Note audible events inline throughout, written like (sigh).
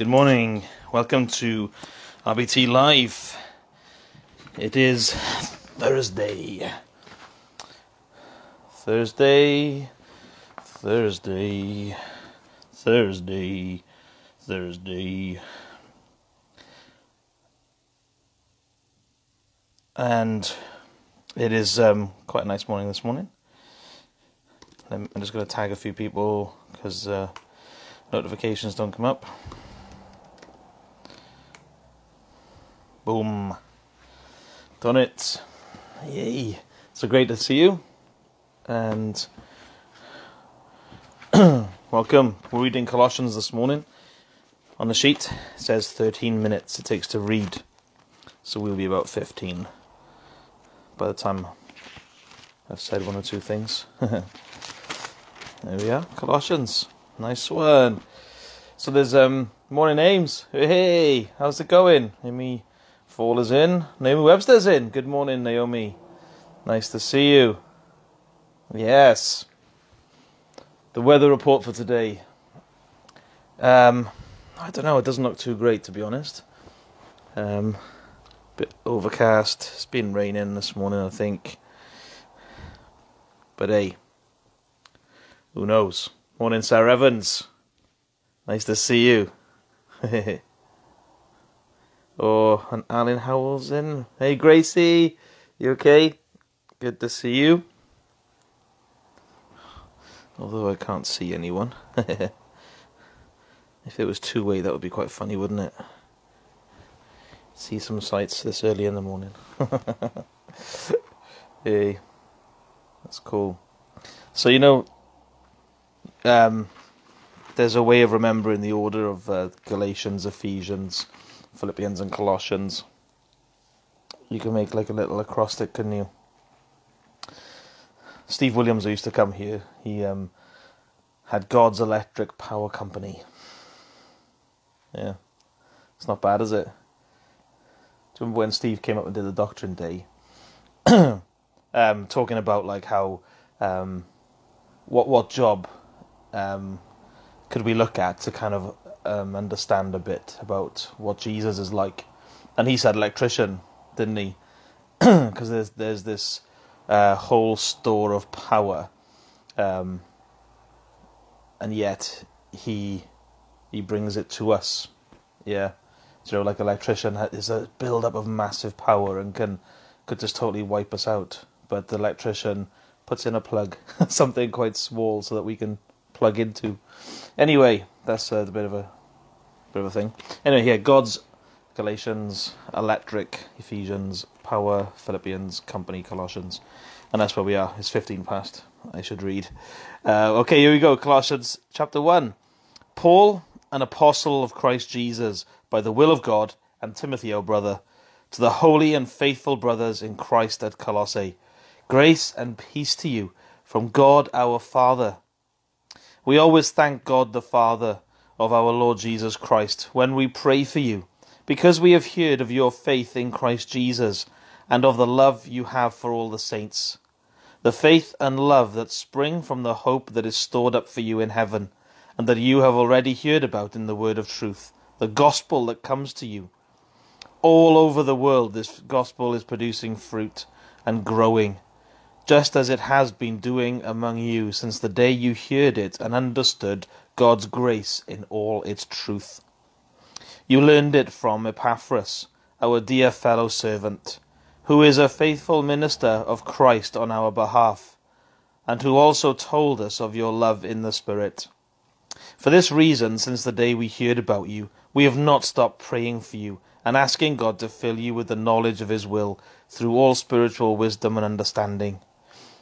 Good morning. Welcome to RBT Live. It is Thursday. Thursday. Thursday. Thursday. Thursday. And it is um, quite a nice morning this morning. I'm just going to tag a few people because uh, notifications don't come up. Boom. Done it. Yay. So great to see you. And (clears throat) welcome. We're reading Colossians this morning. On the sheet it says 13 minutes it takes to read. So we'll be about 15 by the time I've said one or two things. (laughs) there we are. Colossians. Nice one. So there's um morning names. Hey, how's it going? Amy Fall is in. Naomi Webster's in. Good morning, Naomi. Nice to see you. Yes. The weather report for today. Um, I don't know. It doesn't look too great, to be honest. Um, bit overcast. It's been raining this morning, I think. But hey, who knows? Morning, Sarah Evans. Nice to see you. (laughs) oh, and Alan Howell's in. Hey, Gracie. You okay? Good to see you. Although I can't see anyone. (laughs) if it was two way, that would be quite funny, wouldn't it? See some sights this early in the morning. (laughs) hey, that's cool. So, you know, um, there's a way of remembering the order of uh, Galatians, Ephesians, Philippians, and Colossians. You can make like a little acrostic, couldn't you? Steve Williams, used to come here, he um, had God's Electric Power Company. Yeah, it's not bad, is it? Do you remember when Steve came up and did the Doctrine Day? (clears throat) um, talking about like how um, what what job um, could we look at to kind of um, understand a bit about what Jesus is like? And he said electrician, didn't he? (clears throat) Because there's there's this uh, whole store of power, um, and yet he he brings it to us. Yeah, know, like electrician is a build up of massive power and can could just totally wipe us out. But the electrician puts in a plug, (laughs) something quite small, so that we can plug into. Anyway, that's a bit of a bit of a thing. Anyway, here God's Galatians, Electric, Ephesians, Power, Philippians, Company, Colossians, and that's where we are. It's fifteen past. I should read. Uh, okay, here we go. Colossians chapter one. Paul, an apostle of Christ Jesus, by the will of God, and Timothy, O brother, to the holy and faithful brothers in Christ at Colossae, grace and peace to you from God our Father we always thank God the Father of our Lord Jesus Christ when we pray for you, because we have heard of your faith in Christ Jesus and of the love you have for all the saints. The faith and love that spring from the hope that is stored up for you in heaven, and that you have already heard about in the word of truth, the gospel that comes to you. All over the world, this gospel is producing fruit and growing just as it has been doing among you since the day you heard it and understood God's grace in all its truth. You learned it from Epaphras, our dear fellow servant, who is a faithful minister of Christ on our behalf, and who also told us of your love in the Spirit. For this reason, since the day we heard about you, we have not stopped praying for you and asking God to fill you with the knowledge of His will through all spiritual wisdom and understanding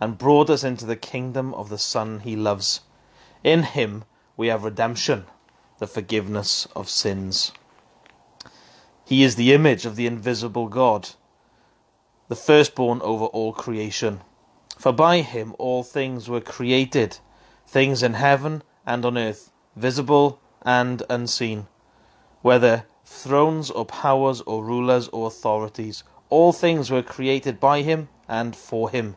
and brought us into the kingdom of the Son he loves. In him we have redemption, the forgiveness of sins. He is the image of the invisible God, the firstborn over all creation. For by him all things were created, things in heaven and on earth, visible and unseen, whether thrones or powers or rulers or authorities. All things were created by him and for him.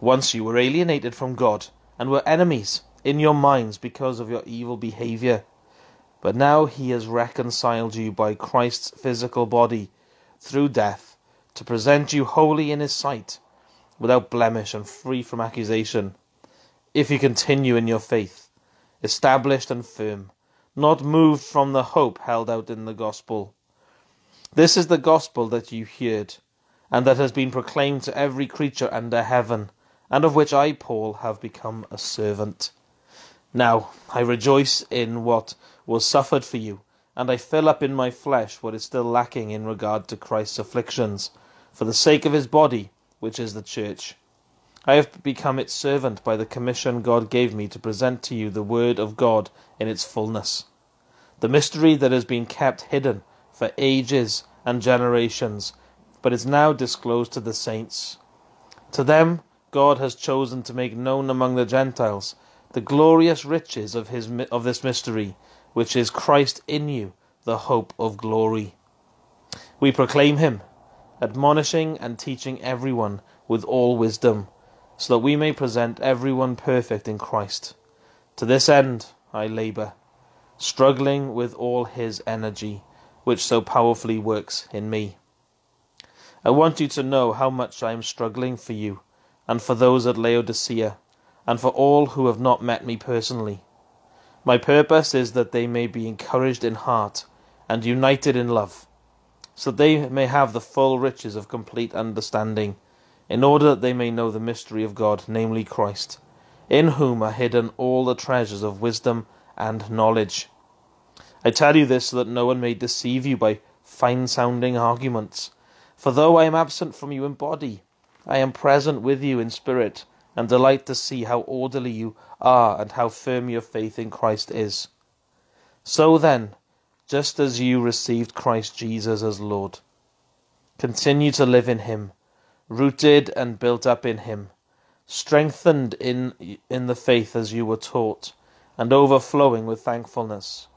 Once you were alienated from God, and were enemies in your minds because of your evil behavior. But now he has reconciled you by Christ's physical body through death to present you holy in his sight, without blemish and free from accusation, if you continue in your faith, established and firm, not moved from the hope held out in the gospel. This is the gospel that you heard, and that has been proclaimed to every creature under heaven, and of which I, Paul, have become a servant. Now I rejoice in what was suffered for you, and I fill up in my flesh what is still lacking in regard to Christ's afflictions for the sake of his body, which is the church. I have become its servant by the commission God gave me to present to you the word of God in its fullness, the mystery that has been kept hidden for ages and generations, but is now disclosed to the saints. To them God has chosen to make known among the Gentiles the glorious riches of his of this mystery, which is Christ in you, the hope of glory. We proclaim him admonishing and teaching everyone with all wisdom, so that we may present everyone perfect in Christ. To this end I labour, struggling with all his energy, which so powerfully works in me. I want you to know how much I am struggling for you, and for those at Laodicea, and for all who have not met me personally. My purpose is that they may be encouraged in heart and united in love so that they may have the full riches of complete understanding, in order that they may know the mystery of God, namely Christ, in whom are hidden all the treasures of wisdom and knowledge. I tell you this so that no one may deceive you by fine sounding arguments. For though I am absent from you in body, I am present with you in spirit, and delight to see how orderly you are and how firm your faith in Christ is. So then, just as you received Christ Jesus as Lord. Continue to live in Him, rooted and built up in Him, strengthened in, in the faith as you were taught, and overflowing with thankfulness.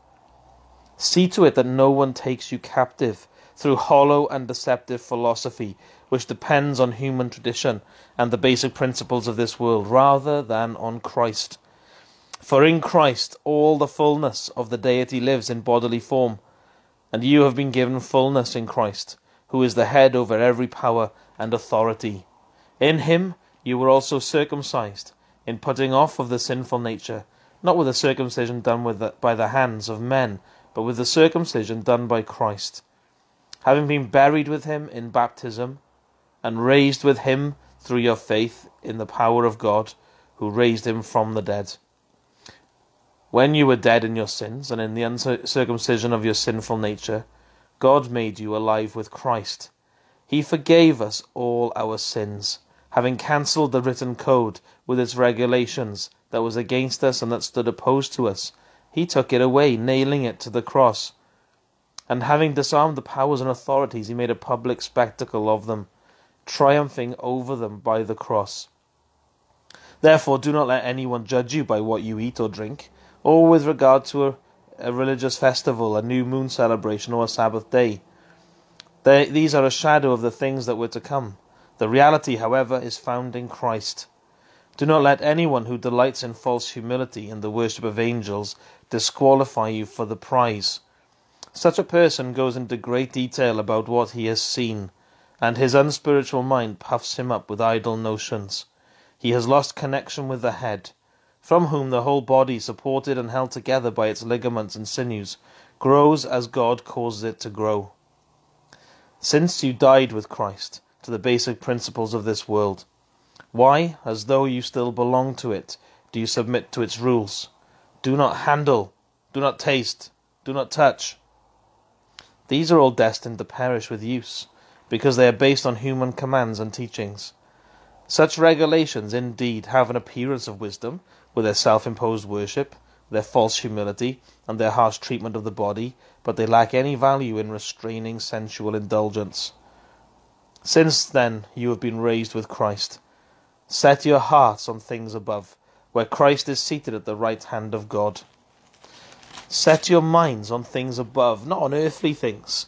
See to it that no one takes you captive through hollow and deceptive philosophy, which depends on human tradition and the basic principles of this world, rather than on Christ for in Christ all the fullness of the deity lives in bodily form, and you have been given fullness in Christ, who is the head over every power and authority. In him you were also circumcised, in putting off of the sinful nature, not with a circumcision done the, by the hands of men, but with the circumcision done by Christ, having been buried with him in baptism, and raised with him through your faith in the power of God, who raised him from the dead when you were dead in your sins and in the uncircumcision of your sinful nature, God made you alive with Christ. He forgave us all our sins, having cancelled the written code with its regulations that was against us and that stood opposed to us. He took it away, nailing it to the cross. And having disarmed the powers and authorities, he made a public spectacle of them, triumphing over them by the cross. Therefore, do not let anyone judge you by what you eat or drink or with regard to a, a religious festival, a new moon celebration, or a Sabbath day. They, these are a shadow of the things that were to come. The reality, however, is found in Christ. Do not let anyone who delights in false humility and the worship of angels disqualify you for the prize. Such a person goes into great detail about what he has seen, and his unspiritual mind puffs him up with idle notions. He has lost connection with the head from whom the whole body, supported and held together by its ligaments and sinews, grows as God causes it to grow. Since you died with Christ to the basic principles of this world, why, as though you still belong to it, do you submit to its rules? Do not handle, do not taste, do not touch. These are all destined to perish with use, because they are based on human commands and teachings. Such regulations indeed have an appearance of wisdom, with their self imposed worship, their false humility, and their harsh treatment of the body, but they lack any value in restraining sensual indulgence. Since then you have been raised with Christ, set your hearts on things above, where Christ is seated at the right hand of God. Set your minds on things above, not on earthly things.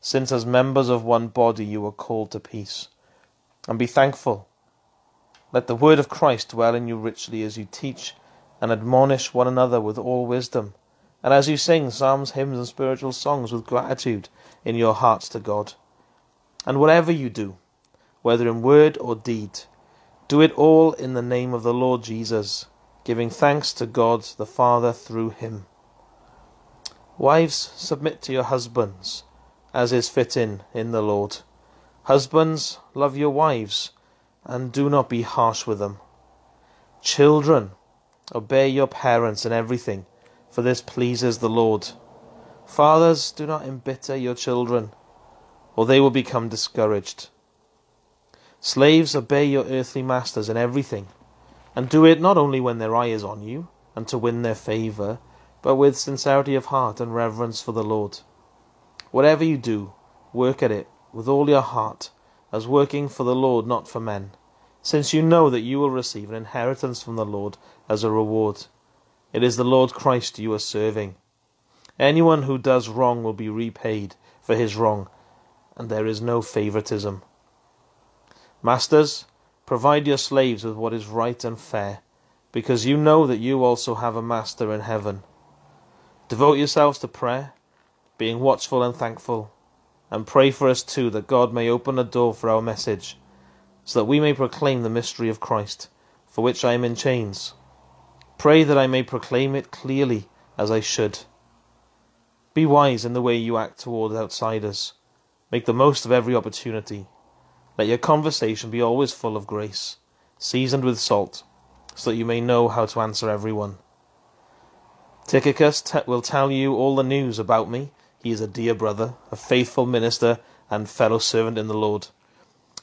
since as members of one body you are called to peace. And be thankful. Let the word of Christ dwell in you richly as you teach and admonish one another with all wisdom, and as you sing psalms, hymns, and spiritual songs with gratitude in your hearts to God. And whatever you do, whether in word or deed, do it all in the name of the Lord Jesus, giving thanks to God the Father through him. Wives, submit to your husbands, as is fitting in the Lord. Husbands, love your wives, and do not be harsh with them. Children, obey your parents in everything, for this pleases the Lord. Fathers, do not embitter your children, or they will become discouraged. Slaves, obey your earthly masters in everything, and do it not only when their eye is on you, and to win their favour, but with sincerity of heart and reverence for the Lord. Whatever you do, work at it with all your heart, as working for the Lord, not for men, since you know that you will receive an inheritance from the Lord as a reward. It is the Lord Christ you are serving. Anyone who does wrong will be repaid for his wrong, and there is no favoritism. Masters, provide your slaves with what is right and fair, because you know that you also have a master in heaven. Devote yourselves to prayer, being watchful and thankful, and pray for us too that God may open a door for our message, so that we may proclaim the mystery of Christ, for which I am in chains. Pray that I may proclaim it clearly as I should. Be wise in the way you act toward outsiders. Make the most of every opportunity. Let your conversation be always full of grace, seasoned with salt, so that you may know how to answer everyone. Tychicus will tell you all the news about me. He is a dear brother, a faithful minister, and fellow servant in the Lord.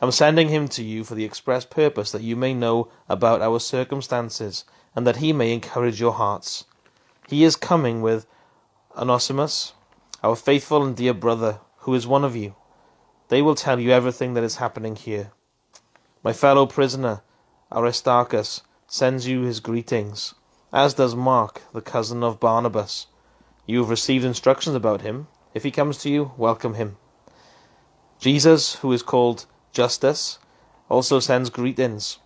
I'm sending him to you for the express purpose that you may know about our circumstances, and that he may encourage your hearts. He is coming with Onesimus, our faithful and dear brother, who is one of you. They will tell you everything that is happening here. My fellow prisoner, Aristarchus, sends you his greetings, as does Mark, the cousin of Barnabas. You have received instructions about him. If he comes to you, welcome him. Jesus, who is called Justus, also sends greetings.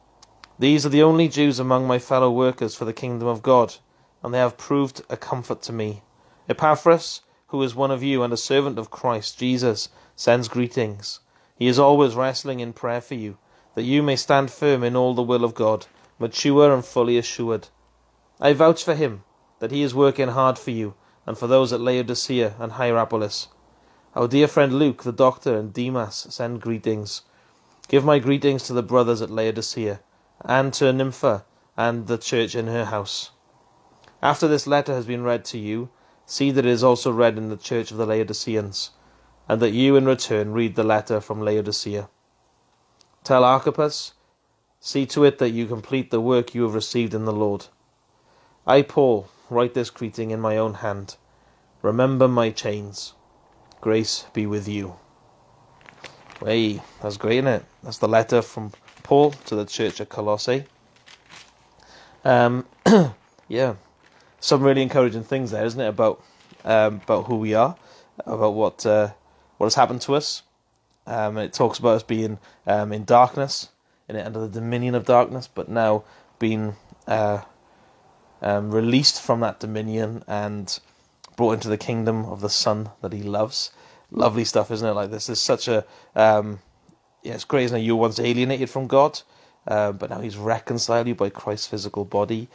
These are the only Jews among my fellow workers for the kingdom of God, and they have proved a comfort to me. Epaphras, who is one of you and a servant of Christ Jesus, sends greetings. He is always wrestling in prayer for you, that you may stand firm in all the will of God, mature and fully assured. I vouch for him, that he is working hard for you, and for those at Laodicea and Hierapolis. Our dear friend Luke, the doctor, and Demas send greetings. Give my greetings to the brothers at Laodicea, and to Nympha, and the church in her house. After this letter has been read to you, see that it is also read in the church of the Laodiceans, and that you in return read the letter from Laodicea. Tell Archippus, see to it that you complete the work you have received in the Lord. I, Paul, write this greeting in my own hand. Remember my chains. Grace be with you. Hey, that's great, isn't it? That's the letter from Paul to the church at Colossae. Um, (clears throat) yeah some really encouraging things there, isn't it? About um, about who we are, about what uh, what has happened to us. Um, it talks about us being um, in darkness, in it under the dominion of darkness, but now being uh, um, released from that dominion and brought into the kingdom of the Son that He loves. Lovely stuff, isn't it? Like this is such a um, yeah, it's great, isn't it? You were once alienated from God, uh, but now he's reconciled you by Christ's physical body.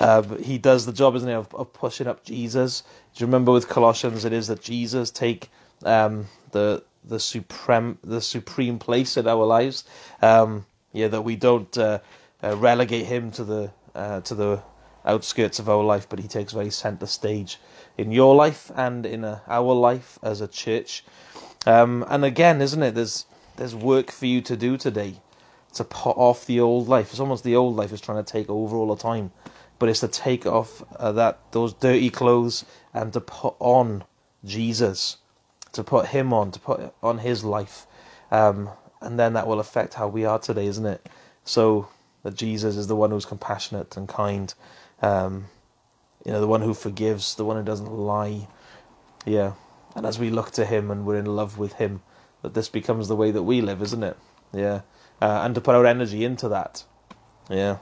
Uh, he does the job, isn't it, of, of, pushing up Jesus. Do you remember with Colossians, it is that Jesus take um, the the supreme the supreme place in our lives. Um, yeah, that we don't uh, uh relegate him to the uh, to the outskirts of our life, but he takes very centre stage in your life and in our life as a church. Um, and again, isn't it? There's there's work for you to do today to put off the old life. It's almost the old life is trying to take over all the time, but it's to take off uh, that those dirty clothes and to put on Jesus, to put Him on, to put on His life, um, and then that will affect how we are today, isn't it? So that Jesus is the one who's compassionate and kind, um, you know, the one who forgives, the one who doesn't lie, yeah. And as we look to Him and we're in love with Him, that this becomes the way that we live, isn't it? Yeah uh, and to put our energy into that. Yeah.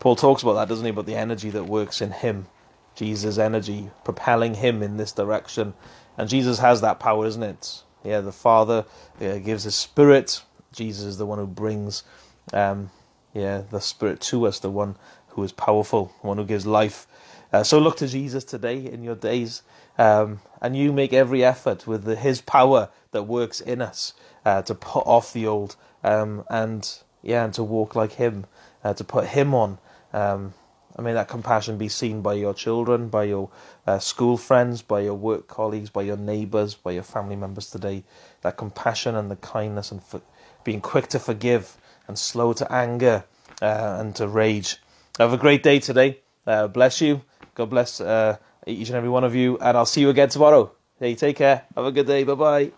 Paul talks about that, doesn't he? About the energy that works in him, Jesus' energy propelling him in this direction. And Jesus has that power, isn't it? Yeah, the Father yeah, gives His Spirit. Jesus is the one who brings, um, yeah, the Spirit to us, the one who is powerful, one who gives life. Uh, so look to Jesus today in your days, um, and you make every effort with the, His power that works in us uh, to put off the old um, and yeah, and to walk like Him, uh, to put Him on. Um, I mean, that compassion be seen by your children, by your uh, school friends, by your work colleagues, by your neighbours, by your family members today. That compassion and the kindness and for, being quick to forgive and slow to anger uh, and to rage. Have a great day today. Uh, bless you. God bless uh, each and every one of you. And I'll see you again tomorrow. Hey, take care. Have a good day. Bye bye.